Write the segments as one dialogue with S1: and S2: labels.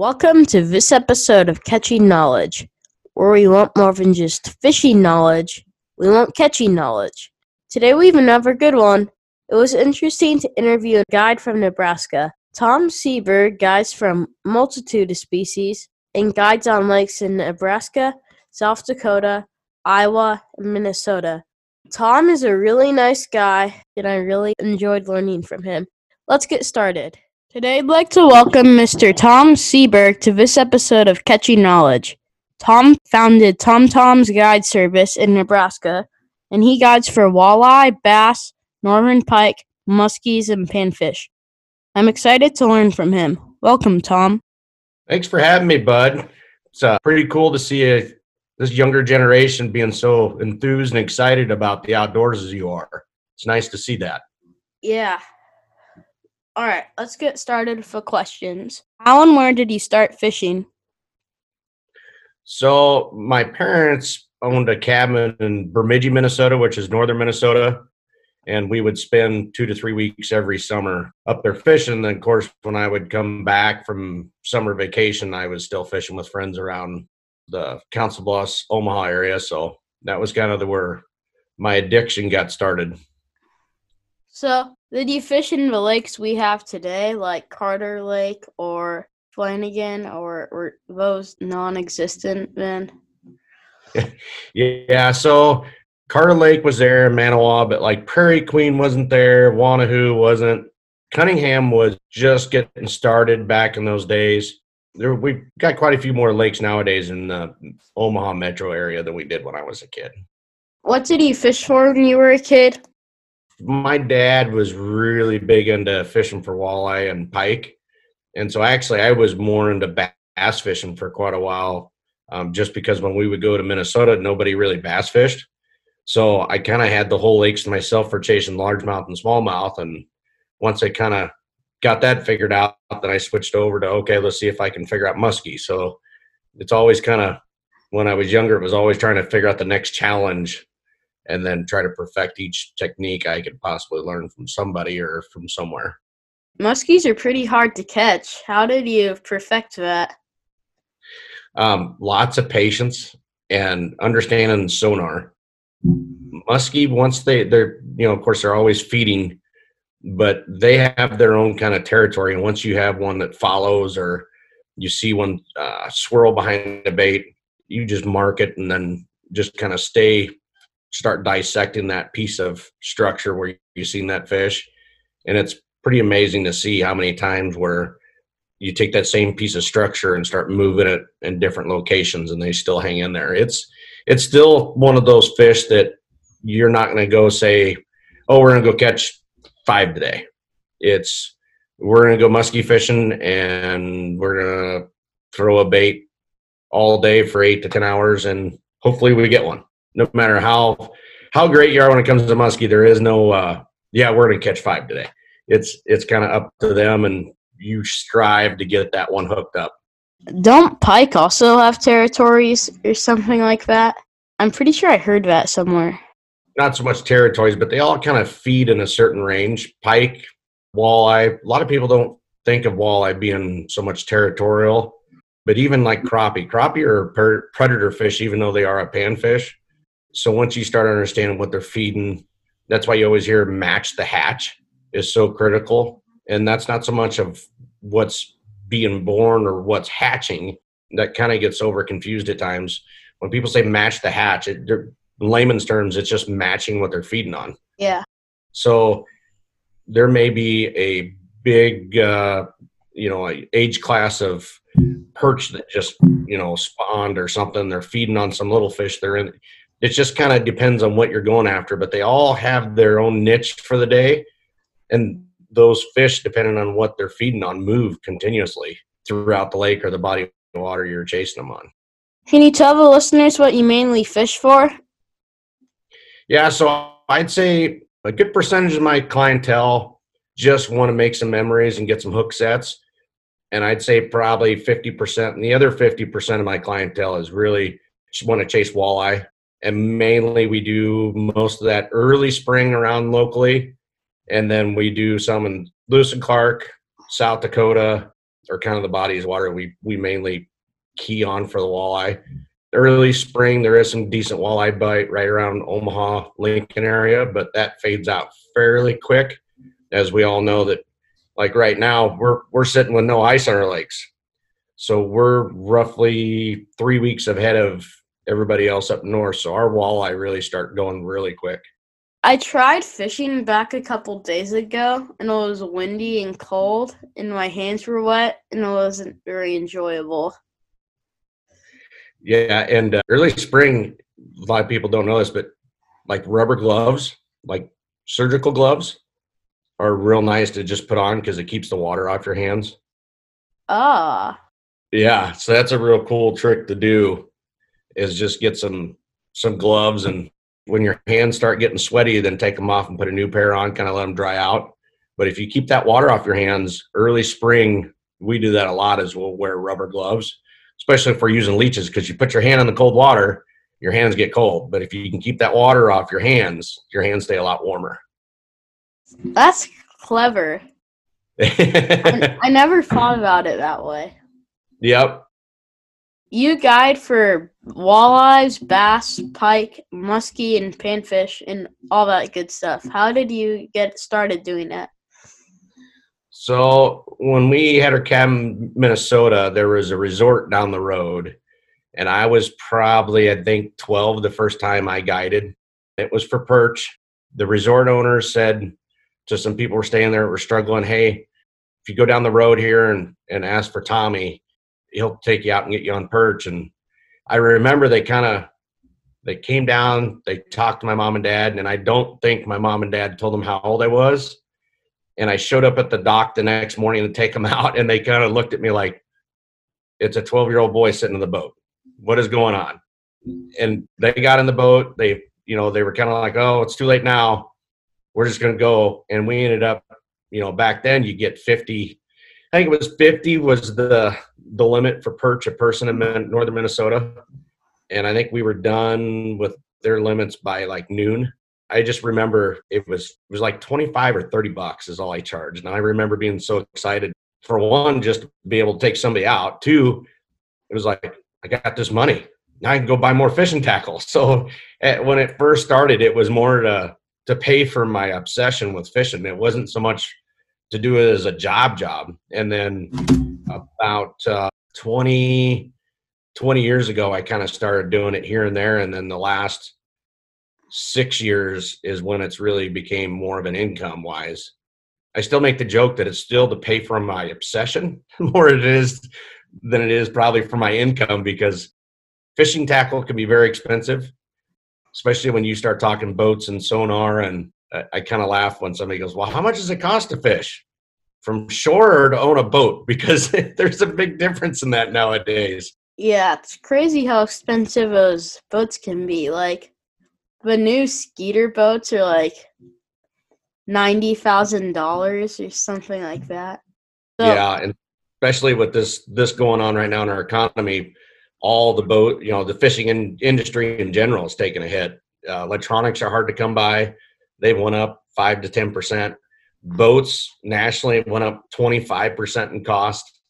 S1: Welcome to this episode of Catching Knowledge, where we want more than just fishing knowledge, we want catching knowledge. Today we have another good one. It was interesting to interview a guide from Nebraska. Tom Seberg guides from multitude of species and guides on lakes in Nebraska, South Dakota, Iowa, and Minnesota. Tom is a really nice guy, and I really enjoyed learning from him. Let's get started. Today, I'd like to welcome Mr. Tom Seberg to this episode of Catching Knowledge. Tom founded Tom Tom's Guide Service in Nebraska, and he guides for walleye, bass, northern pike, muskies, and panfish. I'm excited to learn from him. Welcome, Tom.
S2: Thanks for having me, bud. It's uh, pretty cool to see a, this younger generation being so enthused and excited about the outdoors as you are. It's nice to see that.
S1: Yeah, all right, let's get started for questions. How and where did you start fishing?
S2: So, my parents owned a cabin in Bemidji, Minnesota, which is northern Minnesota. And we would spend two to three weeks every summer up there fishing. And of course, when I would come back from summer vacation, I was still fishing with friends around the Council Bluffs, Omaha area. So that was kind of the where my addiction got started.
S1: So, did you fish in the lakes we have today, like Carter Lake or Flanagan, or were those non-existent then?
S2: yeah, so Carter Lake was there in Manawa, but like Prairie Queen wasn't there, Wanahoo wasn't. Cunningham was just getting started back in those days. There, we've got quite a few more lakes nowadays in the Omaha metro area than we did when I was a kid.
S1: What did you fish for when you were a kid?
S2: My dad was really big into fishing for walleye and pike, and so actually I was more into bass fishing for quite a while, um, just because when we would go to Minnesota, nobody really bass fished. So I kind of had the whole lakes to myself for chasing largemouth and smallmouth, and once I kind of got that figured out, then I switched over to okay, let's see if I can figure out muskie. So it's always kind of when I was younger, it was always trying to figure out the next challenge and then try to perfect each technique I could possibly learn from somebody or from somewhere.
S1: Muskies are pretty hard to catch. How did you perfect that?
S2: Um, lots of patience and understanding sonar. Muskie, once they they're you know of course they're always feeding, but they have their own kind of territory. And once you have one that follows or you see one uh, swirl behind the bait, you just mark it and then just kind of stay start dissecting that piece of structure where you've seen that fish. And it's pretty amazing to see how many times where you take that same piece of structure and start moving it in different locations and they still hang in there. It's it's still one of those fish that you're not going to go say, "Oh, we're going to go catch 5 today." It's we're going to go muskie fishing and we're going to throw a bait all day for 8 to 10 hours and hopefully we get one no matter how how great you are when it comes to muskie, there is no uh, yeah, we're gonna catch five today. It's it's kind of up to them, and you strive to get that one hooked up.
S1: Don't pike also have territories or something like that? I'm pretty sure I heard that somewhere.
S2: Not so much territories, but they all kind of feed in a certain range. Pike, walleye. A lot of people don't think of walleye being so much territorial, but even like crappie, crappie are predator fish, even though they are a panfish. So once you start understanding what they're feeding, that's why you always hear match the hatch is so critical. And that's not so much of what's being born or what's hatching that kind of gets over confused at times. When people say match the hatch, it, in layman's terms, it's just matching what they're feeding on.
S1: Yeah.
S2: So there may be a big, uh, you know, age class of perch that just, you know, spawned or something. They're feeding on some little fish. They're in it just kind of depends on what you're going after but they all have their own niche for the day. And those fish depending on what they're feeding on move continuously throughout the lake or the body of water you're chasing them on.
S1: Can you tell the listeners what you mainly fish for?
S2: Yeah so i'd say a good percentage of my clientele just want to make some memories and get some hook sets. And i'd say probably 50% and the other 50% of my clientele is really just want to chase walleye and mainly we do most of that early spring around locally and then we do some in lewis and clark south dakota are kind of the bodies water we we mainly key on for the walleye. Early spring, there is some decent walleye bite right around Omaha, Lincoln area, but that fades out fairly quick, as we all know that. Like right now, we're we're sitting with no ice on our lakes, so we're roughly three weeks ahead of everybody else up north. So our walleye really start going really quick.
S1: I tried fishing back a couple days ago, and it was windy and cold, and my hands were wet, and it wasn't very enjoyable.
S2: Yeah, and uh, early spring, a lot of people don't know this, but like rubber gloves, like surgical gloves, are real nice to just put on because it keeps the water off your hands.
S1: Ah.
S2: Yeah, so that's a real cool trick to do, is just get some some gloves and when your hands start getting sweaty, then take them off and put a new pair on, kind of let them dry out. But if you keep that water off your hands early spring, we do that a lot as we'll wear rubber gloves, especially if we're using leeches because you put your hand in the cold water, your hands get cold. But if you can keep that water off your hands, your hands stay a lot warmer.
S1: That's clever. I, I never thought about it that way.
S2: Yep.
S1: You guide for walleyes, bass, pike, muskie, and panfish, and all that good stuff. How did you get started doing that?
S2: So when we had our cabin Minnesota, there was a resort down the road, and I was probably I think 12 the first time I guided. It was for perch. The resort owner said to some people who were staying there were struggling, "Hey, if you go down the road here and and ask for Tommy, he'll take you out and get you on perch." And I remember they kind of they came down, they talked to my mom and dad, and I don't think my mom and dad told them how old I was. And I showed up at the dock the next morning to take them out, and they kind of looked at me like, "It's a 12 year old boy sitting in the boat. What is going on?" And they got in the boat. They, you know, they were kind of like, "Oh, it's too late now. We're just going to go." And we ended up, you know, back then you get 50. I think it was 50 was the the limit for perch a person in northern Minnesota, and I think we were done with their limits by like noon. I just remember it was it was like 25 or 30 bucks is all I charged. And I remember being so excited for one, just to be able to take somebody out. Two, it was like, I got this money. Now I can go buy more fishing tackle. So at, when it first started, it was more to to pay for my obsession with fishing. It wasn't so much to do it as a job job. And then about uh, 20, 20 years ago, I kind of started doing it here and there. And then the last six years is when it's really became more of an income wise. I still make the joke that it's still to pay for my obsession more it is than it is probably for my income because fishing tackle can be very expensive, especially when you start talking boats and sonar. And I, I kind of laugh when somebody goes, "Well, how much does it cost to fish from shore or to own a boat?" Because there's a big difference in that nowadays.
S1: Yeah, it's crazy how expensive those boats can be. Like the new Skeeter boats are like ninety thousand dollars or something like that.
S2: So, yeah, and especially with this this going on right now in our economy, all the boat, you know, the fishing in, industry in general is taking a hit. Uh, electronics are hard to come by; they've went up five to ten percent. Boats nationally went up twenty five percent in cost.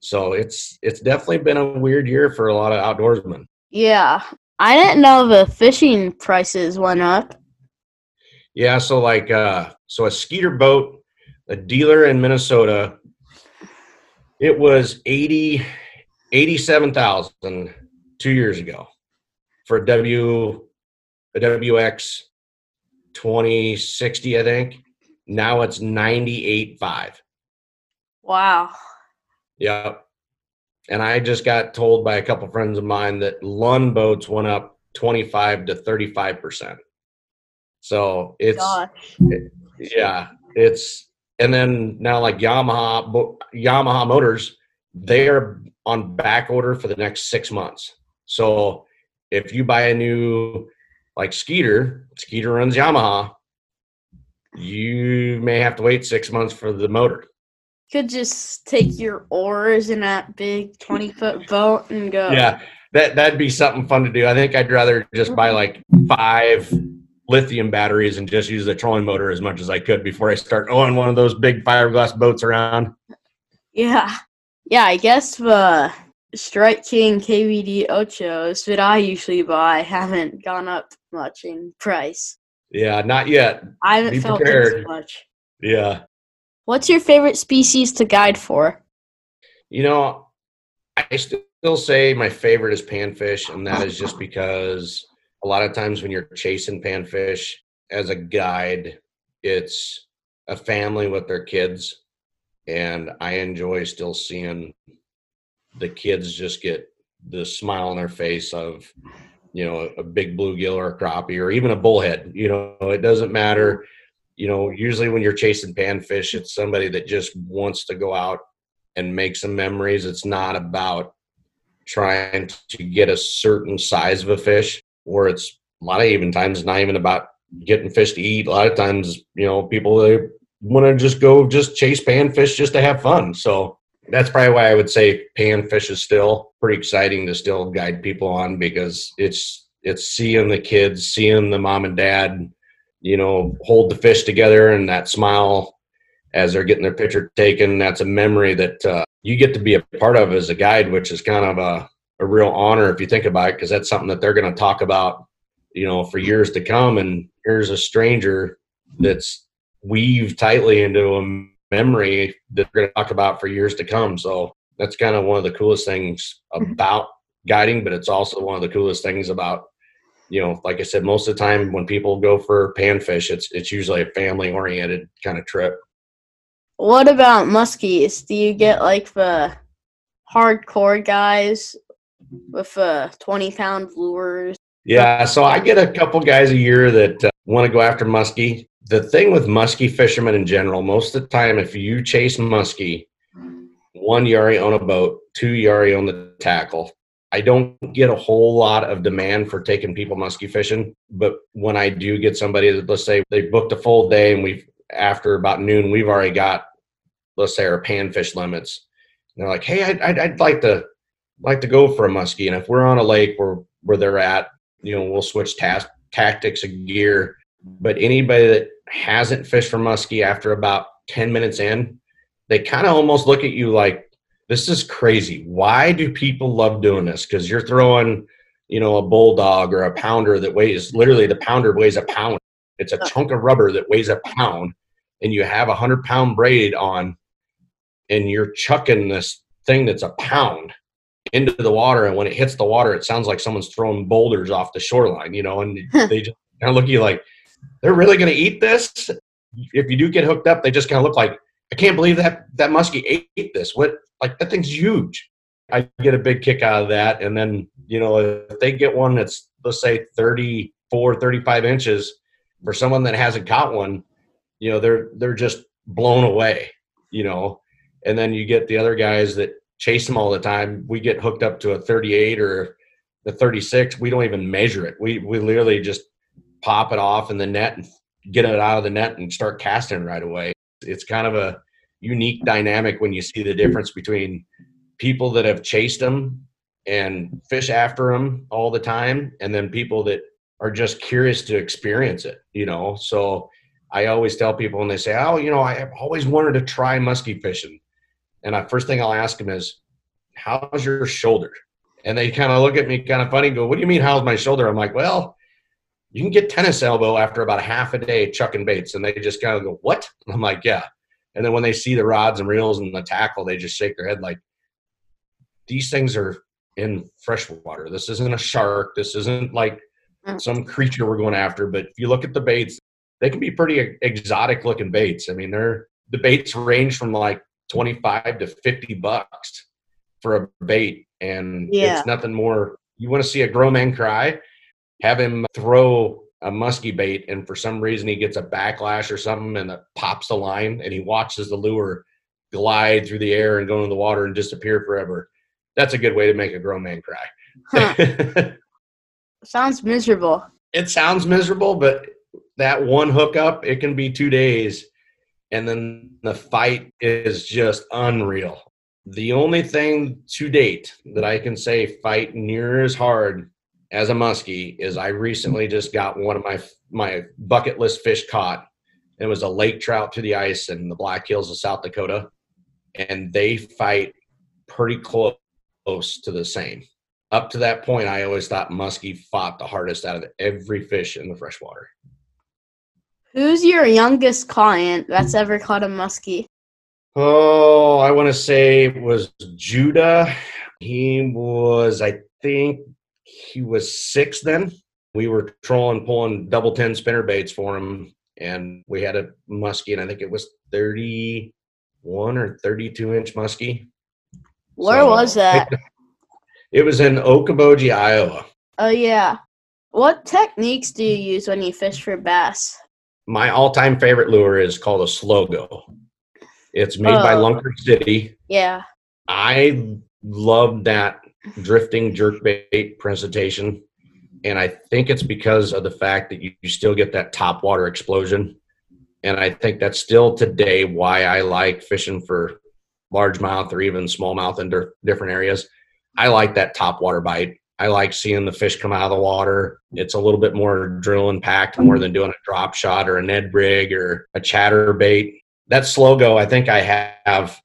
S2: So it's it's definitely been a weird year for a lot of outdoorsmen.
S1: Yeah, I didn't know the fishing prices went up.
S2: Yeah, so like uh so a Skeeter boat, a dealer in Minnesota, it was 80 87,000 2 years ago for a W a WX 2060 I think. Now it's 98.5.
S1: Wow.
S2: Yep. And I just got told by a couple friends of mine that Lund boats went up 25 to 35 percent. So it's it, yeah, it's and then now like Yamaha Yamaha motors, they're on back order for the next six months. So if you buy a new like Skeeter, Skeeter runs Yamaha, you may have to wait six months for the motor
S1: could just take your oars in that big 20 foot boat and go.
S2: Yeah, that, that'd be something fun to do. I think I'd rather just buy mm-hmm. like five lithium batteries and just use the trolling motor as much as I could before I start owning one of those big fiberglass boats around.
S1: Yeah. Yeah, I guess the Strike King KVD Ochos that I usually buy haven't gone up much in price.
S2: Yeah, not yet.
S1: I haven't
S2: Be
S1: felt
S2: prepared.
S1: much.
S2: Yeah.
S1: What's your favorite species to guide for?
S2: You know, I still say my favorite is panfish, and that is just because a lot of times when you're chasing panfish as a guide, it's a family with their kids, and I enjoy still seeing the kids just get the smile on their face of you know a big bluegill or a crappie or even a bullhead. You know, it doesn't matter. You know, usually when you're chasing panfish, it's somebody that just wants to go out and make some memories. It's not about trying to get a certain size of a fish, or it's a lot of even times not even about getting fish to eat. A lot of times, you know, people they want to just go just chase panfish just to have fun. So that's probably why I would say panfish is still pretty exciting to still guide people on because it's it's seeing the kids, seeing the mom and dad, you know, hold the fish together and that smile as they're getting their picture taken. That's a memory that uh, you get to be a part of as a guide, which is kind of a, a real honor if you think about it, because that's something that they're going to talk about, you know, for years to come. And here's a stranger that's weaved tightly into a memory that we're going to talk about for years to come. So that's kind of one of the coolest things about guiding, but it's also one of the coolest things about you know, like I said, most of the time when people go for panfish, it's it's usually a family oriented kind of trip.
S1: What about muskies? Do you get like the hardcore guys with uh, 20 pound lures?
S2: Yeah, so I get a couple guys a year that uh, want to go after muskie. The thing with muskie fishermen in general, most of the time, if you chase muskie, one already own a boat, two already own the tackle. I don't get a whole lot of demand for taking people muskie fishing, but when I do get somebody that let's say they booked a full day and we've after about noon we've already got let's say our panfish limits. And they're like, hey, I'd, I'd, I'd like to like to go for a muskie, and if we're on a lake where where they're at, you know, we'll switch task tactics and gear. But anybody that hasn't fished for muskie after about ten minutes in, they kind of almost look at you like this is crazy. Why do people love doing this? Because you're throwing, you know, a bulldog or a pounder that weighs literally the pounder weighs a pound. It's a chunk of rubber that weighs a pound, and you have a hundred pound braid on, and you're chucking this thing that's a pound into the water. And when it hits the water, it sounds like someone's throwing boulders off the shoreline, you know, and they just kind of look at you like, they're really going to eat this? If you do get hooked up, they just kind of look like, I can't believe that that muskie ate this. What like that thing's huge. I get a big kick out of that. And then, you know, if they get one that's let's say 34, 35 inches for someone that hasn't caught one, you know, they're they're just blown away, you know. And then you get the other guys that chase them all the time. We get hooked up to a 38 or the 36. We don't even measure it. We we literally just pop it off in the net and get it out of the net and start casting right away. It's kind of a unique dynamic when you see the difference between people that have chased them and fish after them all the time and then people that are just curious to experience it you know? So i always tell people when they say oh you know i have always wanted to try muskie fishing. And the first thing i'll ask them is how's your shoulder? And they kind of look at me kind of funny go what do you mean how's my shoulder? I'm like well you can get tennis elbow after about a half a day chucking baits and they just kind of go what i'm like yeah and then when they see the rods and reels and the tackle, they just shake their head like, these things are in freshwater. This isn't a shark. This isn't like mm. some creature we're going after. But if you look at the baits, they can be pretty exotic looking baits. I mean, they're the baits range from like 25 to 50 bucks for a bait. And
S1: Yeah.
S2: it's nothing more. You want to see a grown man cry, have him throw a musky bait, and for some reason he gets a backlash or something and it pops the line, and he watches the lure glide through the air and go into the water and disappear forever. That's a good way to make a grown man cry.
S1: Huh. Sounds miserable.
S2: it sounds miserable, but that one hookup, it can be two days, and then the fight is just unreal. The only thing to date that I can say fight near as hard as a muskie is I recently just got one of my my bucket list fish caught. It was a lake trout to the ice in the Black Hills of South Dakota, and they fight pretty close to the same. Up to that point, I always thought muskie fought the hardest out of every fish in the freshwater.
S1: Who's your youngest client that's ever caught a muskie?
S2: Oh, I want to say it was Judah. He was, I think, he was six then. We were trolling, pulling double ten spinner baits for him, and we had a muskie, and I think it was thirty-one or thirty-two inch muskie.
S1: Where so, was that?
S2: It was in Okoboji, Iowa.
S1: Oh yeah. What techniques do you use when you fish for bass?
S2: My all-time favorite lure is called a Slug-Go. It's made oh. by Lunker City.
S1: Yeah.
S2: I love that drifting jerkbait presentation. And I think it's because of the fact that you, you still get that top water explosion. And I think that's still today why I like fishing for largemouth or even smallmouth in different areas. I like that top water bite. I like seeing the fish come out of the water. It's a little bit more drill and packed more than doing a drop shot or a Ned rig or a chatter bait. That Slug-Go, I think I have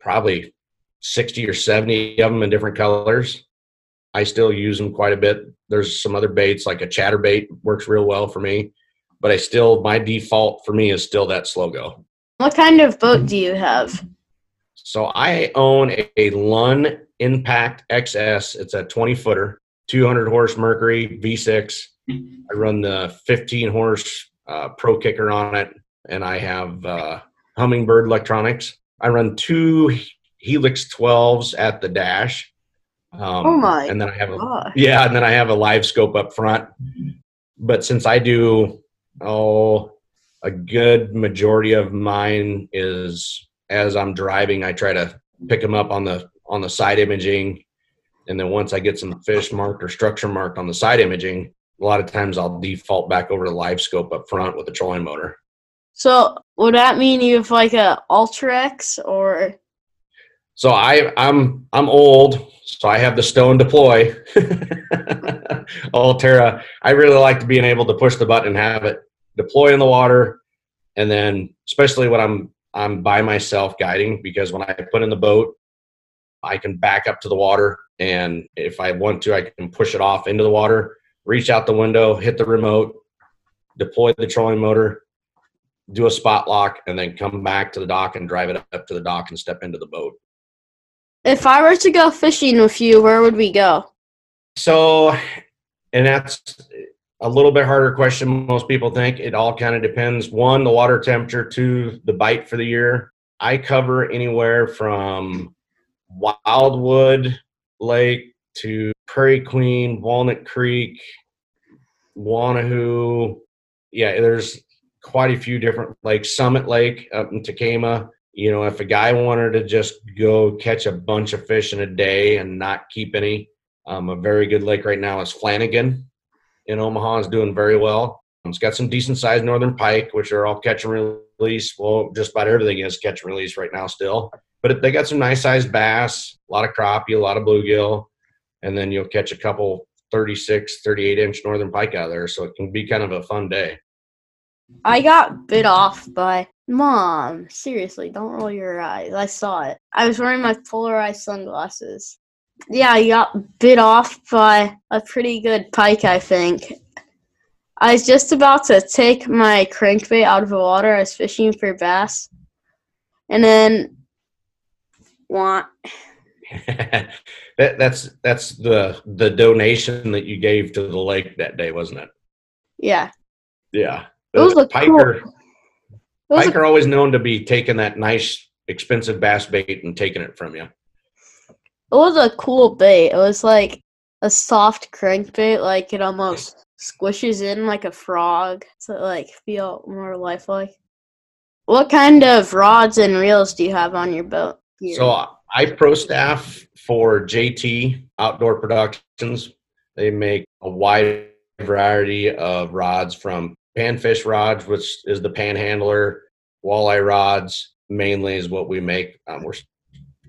S2: probably 60 or 70 of them in different colors. I still use them quite a bit. There's some other baits like a chatter bait works real well for me, but I still my default for me is still that Slug-Go.
S1: What kind of boat do you have?
S2: So I own a, a Lund Impact XS. It's a 20 footer, 200 horse Mercury V6. I run the 15 horse uh, Pro Kicker on it, and I have uh, Humminbird electronics. I run two Helix 12s at the dash.
S1: Um, oh my!
S2: And then I have a yeah, and then I have a live scope up front. But since I do oh a good majority of mine is as I'm driving, I try to pick them up on the on the side imaging, and then once I get some fish marked or structure marked on the side imaging, a lot of times I'll default back over to live scope up front with the trolling motor.
S1: So would that mean you have like a Ultrex or
S2: so I, I'm I'm old, so I have the stone deploy. Ulterra. I really like to being able to push the button and have it deploy in the water, and then especially when I'm I'm by myself guiding because when I put in the boat, I can back up to the water, and if I want to, I can push it off into the water, reach out the window, hit the remote, deploy the trolling motor, do a spot lock, and then come back to the dock and drive it up to the dock and step into the boat.
S1: If I were to go fishing with you, where would we go?
S2: So, and that's a little bit harder question. Most people think it all kind of depends. One, the water temperature. Two, the bite for the year. I cover anywhere from Wildwood Lake to Prairie Queen, Walnut Creek, Wanahoo. Yeah, there's quite a few different lakes. Summit Lake up in Tekamah you know, if a guy wanted to just go catch a bunch of fish in a day and not keep any, um, a very good lake right now is Flanagan in Omaha is doing very well. It's got some decent sized northern pike, which are all catch and release. Well, just about everything is catch and release right now still. But they got some nice sized bass, a lot of crappie, a lot of bluegill, and then you'll catch a couple 36, 38 inch northern pike out there. So it can be kind of a fun day.
S1: I got bit off by Mom, seriously, don't roll your eyes. I saw it. I was wearing my polarized sunglasses. Yeah, I got bit off by a pretty good pike, I think. I was just about to take my crankbait out of the water. I was fishing for bass. And then want
S2: that, that's that's the the donation that you gave to the lake that day, wasn't it?
S1: Yeah.
S2: Yeah. The it was a piker cool Pike are always known to be taking that nice, expensive bass bait and taking it from you.
S1: It was a cool bait. It was like a soft crankbait, like it almost squishes in like a frog to like feel more lifelike. What kind of rods and reels do you have on your boat?
S2: Here? So I pro staff for JT Outdoor Productions. They make a wide variety of rods from panfish rods, which is the panhandler, walleye rods mainly is what we make. Um, we're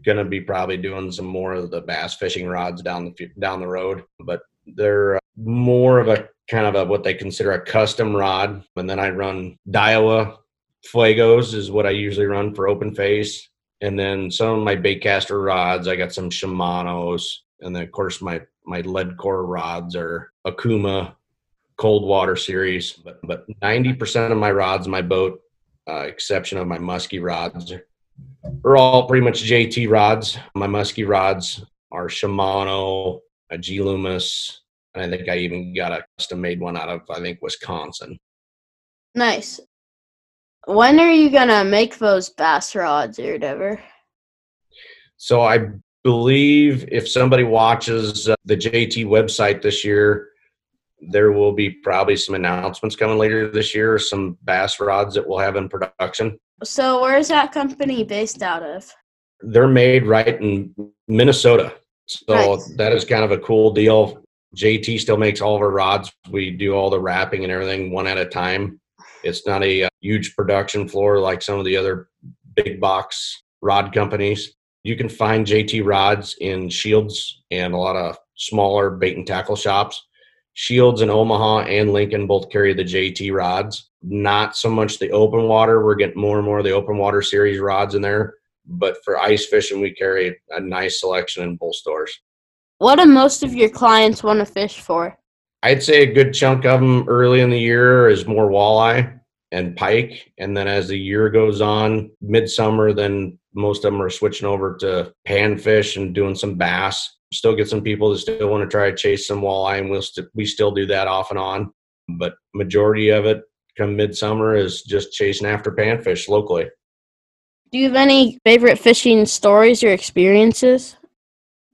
S2: to be probably doing some more of the bass fishing rods down the down the road, but they're uh, more of a kind of a what they consider a custom rod. And then I run Daiwa Fuegos is what I usually run for open face. and then some of my baitcaster rods. I got some Shimano's, and then of course my my lead core rods are Okuma cold water series. But but ninety percent of my rods, my boat, uh, exception of my musky rods, are all pretty much JT rods. My musky rods are Shimano, a G Loomis, and I think I even got a custom made one out of I think Wisconsin.
S1: Nice. When are you gonna make those bass rods or whatever?
S2: So I believe if somebody watches uh, the JT website this year, there will be probably some announcements coming later this year, some bass rods that we'll have in production.
S1: So where is that company based out of?
S2: They're made right in Minnesota. So
S1: Nice.
S2: that is kind of a cool deal. JT still makes all of our rods. We do all the wrapping and everything one at a time. It's not a, uh huge production floor like some of the other big box rod companies. You can find JT rods in Scheels and a lot of smaller bait and tackle shops. Scheels in Omaha and Lincoln both carry the JT rods. Not so much the open water. We're getting more and more of the open water series rods in there. But for ice fishing, we carry a nice selection in both stores.
S1: What do most of your clients want to fish for?
S2: I'd say a good chunk of them early in the year is more walleye and pike. And then as the year goes on, midsummer, then most of them are switching over to panfish and doing some bass. Still get some people that still want to try to chase some walleye, and we'll st- we still do that off and on. But majority of it come midsummer is just chasing after panfish locally.
S1: Do you have any favorite fishing stories or experiences?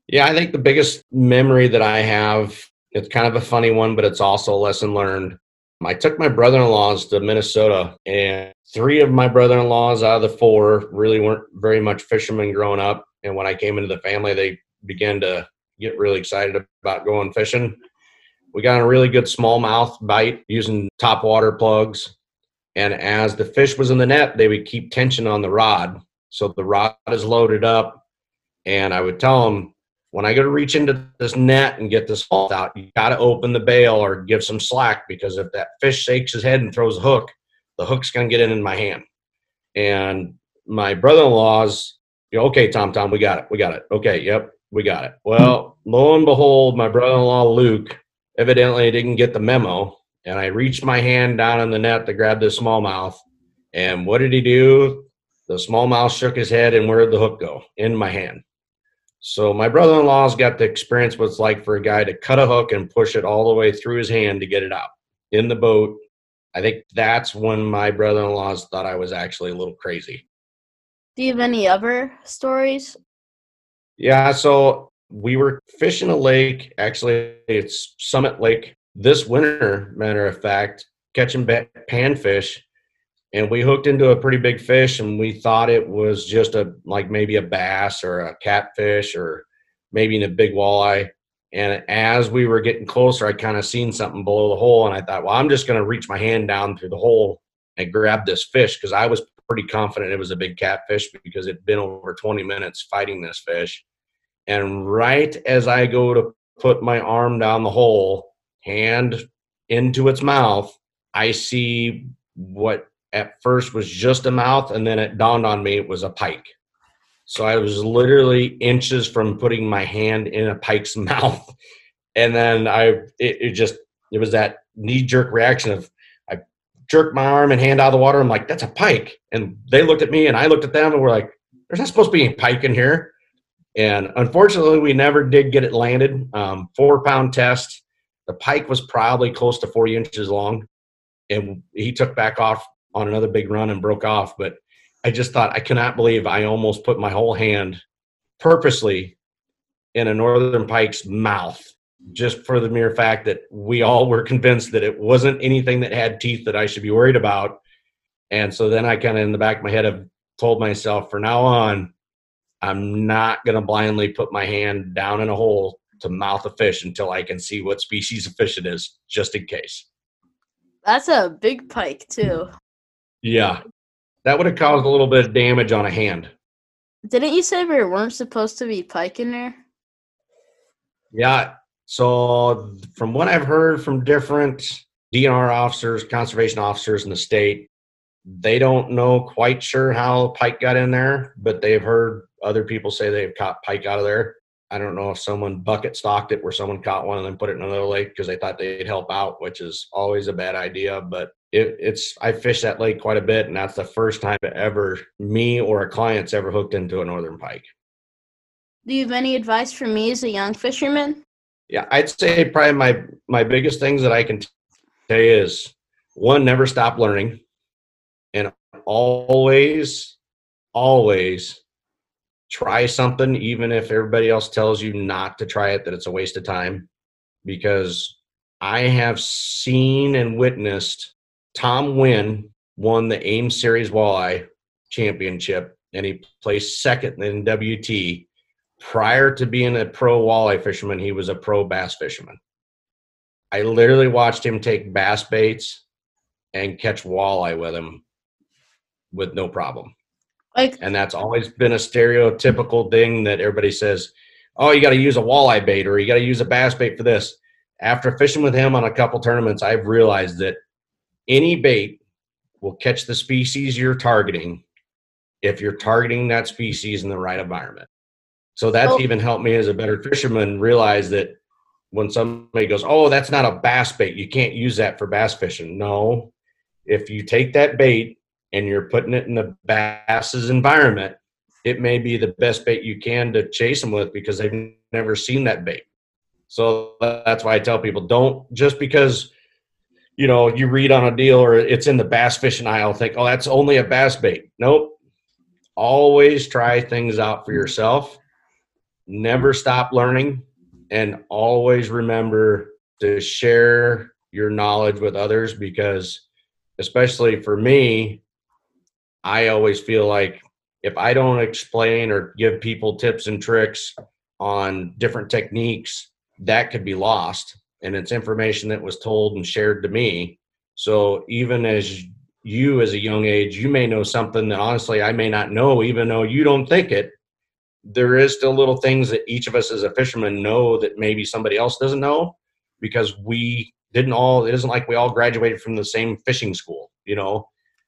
S2: Yeah, I think the biggest memory that I have, it's kind of a funny one, but it's also a lesson learned. I took my brother in laws to Minnesota, and three of my brother in laws out of the four really weren't very much fishermen growing up. And when I came into the family, they began to get really excited about going fishing. We got a really good smallmouth bite using top water plugs. And as the fish was in the net, they would keep tension on the rod. So the rod is loaded up. And I would tell them, when I go to reach into this net and get this hauled out, you got to open the bail or give some slack because if that fish shakes his head and throws a hook, the hook's going to get in, in my hand. And my brother in law's, you okay, Tom, Tom, we got it. We got it. Okay, yep, we got it. Well, lo and behold, my brother in law, Luke, evidently didn't get the memo. And I reached my hand down in the net to grab this smallmouth. And what did he do? The smallmouth shook his head, and where did the hook go? In my hand. So my brother-in-law's got the experience what it's like for a guy to cut a hook and push it all the way through his hand to get it out in the boat. I think that's when my brother-in-laws thought I was actually a little crazy.
S1: Do you have any other stories?
S2: Yeah, so we were fishing a lake. Actually, it's Summit Lake this winter. Matter of fact, catching panfish, and we hooked into a pretty big fish, and we thought it was just a like maybe a bass or a catfish or maybe a big walleye. And as we were getting closer, I kind of seen something below the hole, and I thought, well, I'm just going to reach my hand down through the hole and grab this fish because I was pretty confident it was a big catfish because it'd been over 20 minutes fighting this fish. And right as I go to put my arm down the hole, hand into its mouth, I see what at first was just a mouth, and then it dawned on me it was a pike. So I was literally inches from putting my hand in a pike's mouth. And then I, it, it just, it was that knee jerk reaction of, I jerked my arm and hand out of the water. I'm like, that's a pike. And they looked at me and I looked at them and we're like, there's not supposed to be any pike in here. And unfortunately, we never did get it landed. Um, four pound test. The pike was probably close to 40 inches long. And he took back off on another big run and broke off. But I just thought, I cannot believe I almost put my whole hand purposely in a northern pike's mouth just for the mere fact that we all were convinced that it wasn't anything that had teeth that I should be worried about. And so then I kind of in the back of my head have told myself for now on, I'm not going to blindly put my hand down in a hole to mouth a fish until I can see what species of fish it is, just in case.
S1: That's a big pike too.
S2: Yeah. That would have caused a little bit of damage on a hand.
S1: Didn't you say there weren't supposed to be pike in there?
S2: Yeah. So, from what I've heard from different DNR officers, conservation officers in the state, they don't know quite sure how pike got in there, but they've heard other people say they've caught pike out of there. I don't know if someone bucket stocked it where someone caught one and then put it in another lake because they thought they'd help out, which is always a bad idea. But it, it's I fished that lake quite a bit, and that's the first time ever me or a client's ever hooked into a northern pike.
S1: Do you have any advice for me as a young fisherman?
S2: Yeah, I'd say probably my my biggest things that I can tell you is one, never stop learning, and always, always try something, even if everybody else tells you not to try it, that it's a waste of time. Because I have seen and witnessed Tom Wynn won the AIM Series Walleye Championship, and he placed second in WT. Prior to being a pro walleye fisherman, he was a pro bass fisherman. I literally watched him take bass baits and catch walleye with him with no problem.
S1: Like,
S2: And that's always been a stereotypical thing that everybody says, oh, you got to use a walleye bait or you got to use a bass bait for this. After fishing with him on a couple tournaments, I've realized that any bait will catch the species you're targeting if you're targeting that species in the right environment. So that's
S1: Oh.
S2: even helped me as a better fisherman realize that when somebody goes, "Oh, that's not a bass bait. You can't use that for bass fishing." No. If you take that bait and you're putting it in the bass's environment, it may be the best bait you can to chase them with because they've never seen that bait. So that's why I tell people don't just because you know you read on a deal or it's in the bass fishing aisle think oh that's only a bass bait. Nope. Always try things out for yourself. Never stop learning and always remember to share your knowledge with others because especially for me I always feel like if I don't explain or give people tips and tricks on different techniques, that could be lost. And it's information that was told and shared to me. So even as you, as a young age, you may know something that honestly I may not know, even though you don't think it. There is still little things that each of us as a fisherman know that maybe somebody else doesn't know because we didn't all, it isn't like we all graduated from the same fishing school, you know?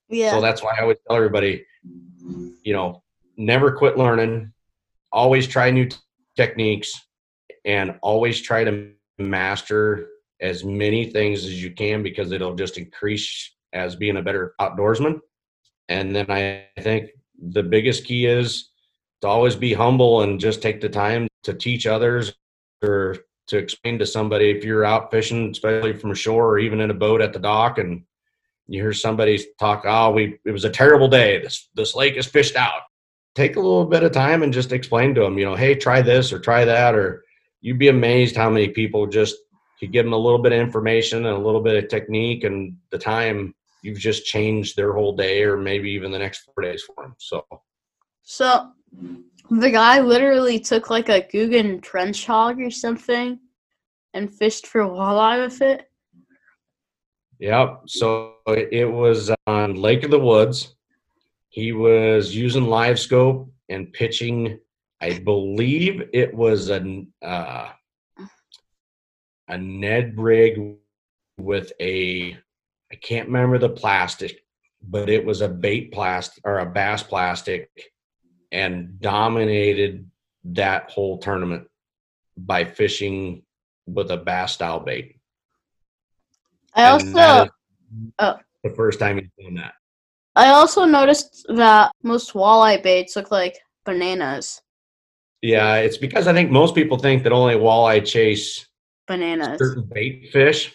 S1: yeah.
S2: So that's why I always tell everybody, you know, never quit learning, always try new t- techniques, and always try to master as many things as you can because it'll just increase as being a better outdoorsman. And then I think the biggest key is to always be humble and just take the time to teach others or to explain to somebody if you're out fishing, especially from shore or even in a boat at the dock and you hear somebody talk, oh, we it was a terrible day. This this lake is fished out. Take a little bit of time and just explain to them, you know, hey, try this or try that, or you'd be amazed how many people just you give them a little bit of information and a little bit of technique, and the time you've just changed their whole day or maybe even the next four days for them. So
S1: So the guy literally took like a Googan trench hog or something and fished for walleye with it.
S2: Yep. So it was on Lake of the Woods. He was using live scope and pitching. I believe it was a uh, a Ned rig with a I can't remember the plastic, but it was a bait plastic or a bass plastic, and dominated that whole tournament by fishing with a bass style bait.
S1: I
S2: And
S1: also oh.
S2: the first time he's done that.
S1: I also noticed that most walleye baits look like bananas.
S2: Yeah, it's because I think most people think that only walleye chase
S1: Bananas.
S2: certain bait fish.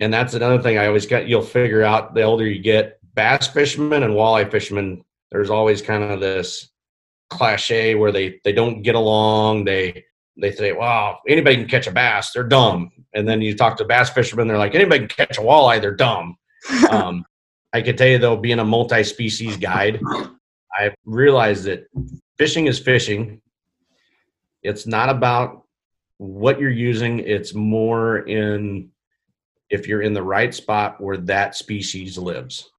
S2: And that's another thing I always get. you'll figure out the older you get. Bass fishermen and walleye fishermen, there's always kind of this cliche where they they don't get along. They they say, Wow, anybody can catch a bass, they're dumb. And then you talk to bass fishermen, they're like, anybody can catch a walleye, they're dumb. um, I can tell you though, being a multi-species guide, I realized that fishing is fishing. It's not about what you're using. It's more in if you're in the right spot where that species lives.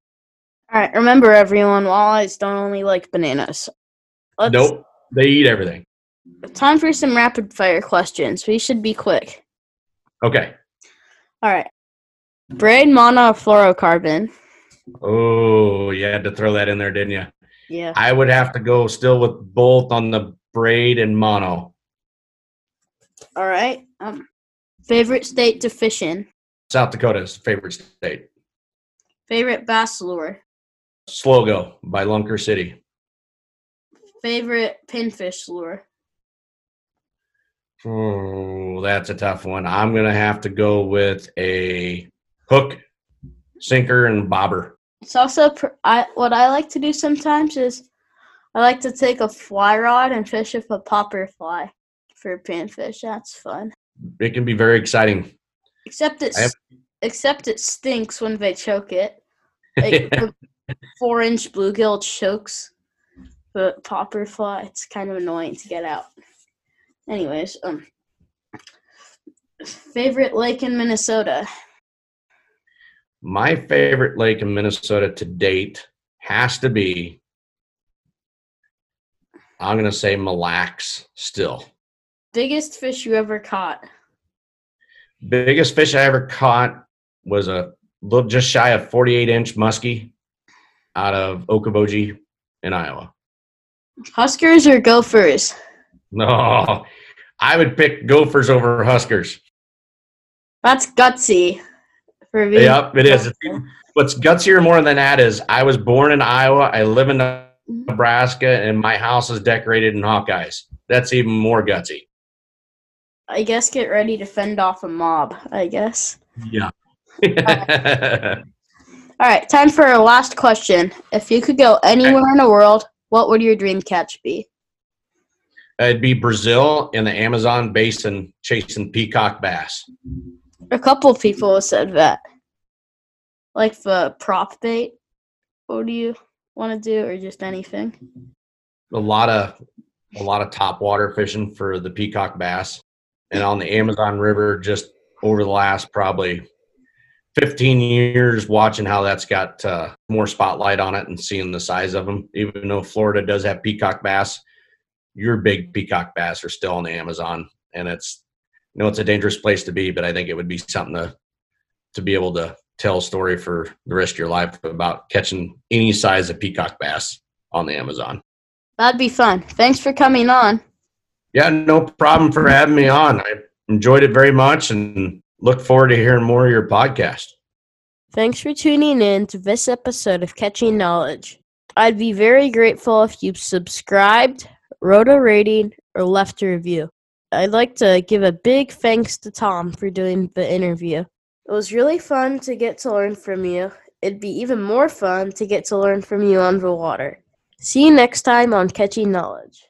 S1: All right, remember everyone, walleyes don't only like bananas. Let's,
S2: nope, they eat everything.
S1: Time for some rapid fire questions. We should be quick.
S2: Okay,
S1: All right. Braid mono fluorocarbon.
S2: Oh, you had to throw that in there, didn't you?
S1: Yeah.
S2: I would have to go still with both on the braid and mono.
S1: All right. Um, favorite state to fish in?
S2: South Dakota's favorite state.
S1: Favorite bass lure?
S2: Slug-Go by Lunker City.
S1: Favorite panfish lure?
S2: Oh, that's a tough one. I'm gonna have to go with a hook, sinker, and bobber.
S1: It's also pr- I what I like to do sometimes is I like to take a fly rod and fish with a popper fly for panfish. That's fun.
S2: It can be very exciting.
S1: Except it
S2: have-
S1: except it stinks when they choke it. Like four inch bluegill chokes the popper fly. It's kind of annoying to get out. Anyways, um favorite lake in Minnesota.
S2: My favorite lake in Minnesota to date has to be. I'm gonna say Mille Lacs still.
S1: Biggest fish you ever caught.
S2: Biggest fish I ever caught was a little just shy of 48 inch muskie out of Okoboji in Iowa.
S1: Huskers or gophers?
S2: No, I would pick gophers over huskers.
S1: That's gutsy.
S2: Yep, it is. What's gutsier more than that is I was born in Iowa. I live in mm-hmm. Nebraska, and my house is decorated in Hawkeyes. That's even more gutsy.
S1: I guess get ready to fend off a mob, I guess.
S2: Yeah.
S1: All right, time for our last question. If you could go anywhere in the world, what would your dream catch be?
S2: It'd be Brazil in the Amazon basin chasing peacock bass.
S1: A couple people said that. Like the prop bait. What do you want to do, or just anything?
S2: A lot of a lot of top water fishing for the peacock bass, and on the Amazon River, just over the last probably 15 years, watching how that's got uh, more spotlight on it and seeing the size of them. Even though Florida does have peacock bass, your big peacock bass are still on the Amazon, and it's you know it's a dangerous place to be, but I think it would be something to to be able to tell a story for the rest of your life about catching any size of peacock bass on the Amazon.
S1: That'd be fun. Thanks for coming on.
S2: Yeah, no problem for having me on. I enjoyed it very much and look forward to hearing more of your podcast.
S1: Thanks for tuning in to this episode of Catching Knowledge. I'd be very grateful if you subscribed, wrote a rating, or left a review. I'd like to give a big thanks to Tom for doing the interview. It was really fun to get to learn from you. It'd be even more fun to get to learn from you on the water. See you next time on Catching Knowledge.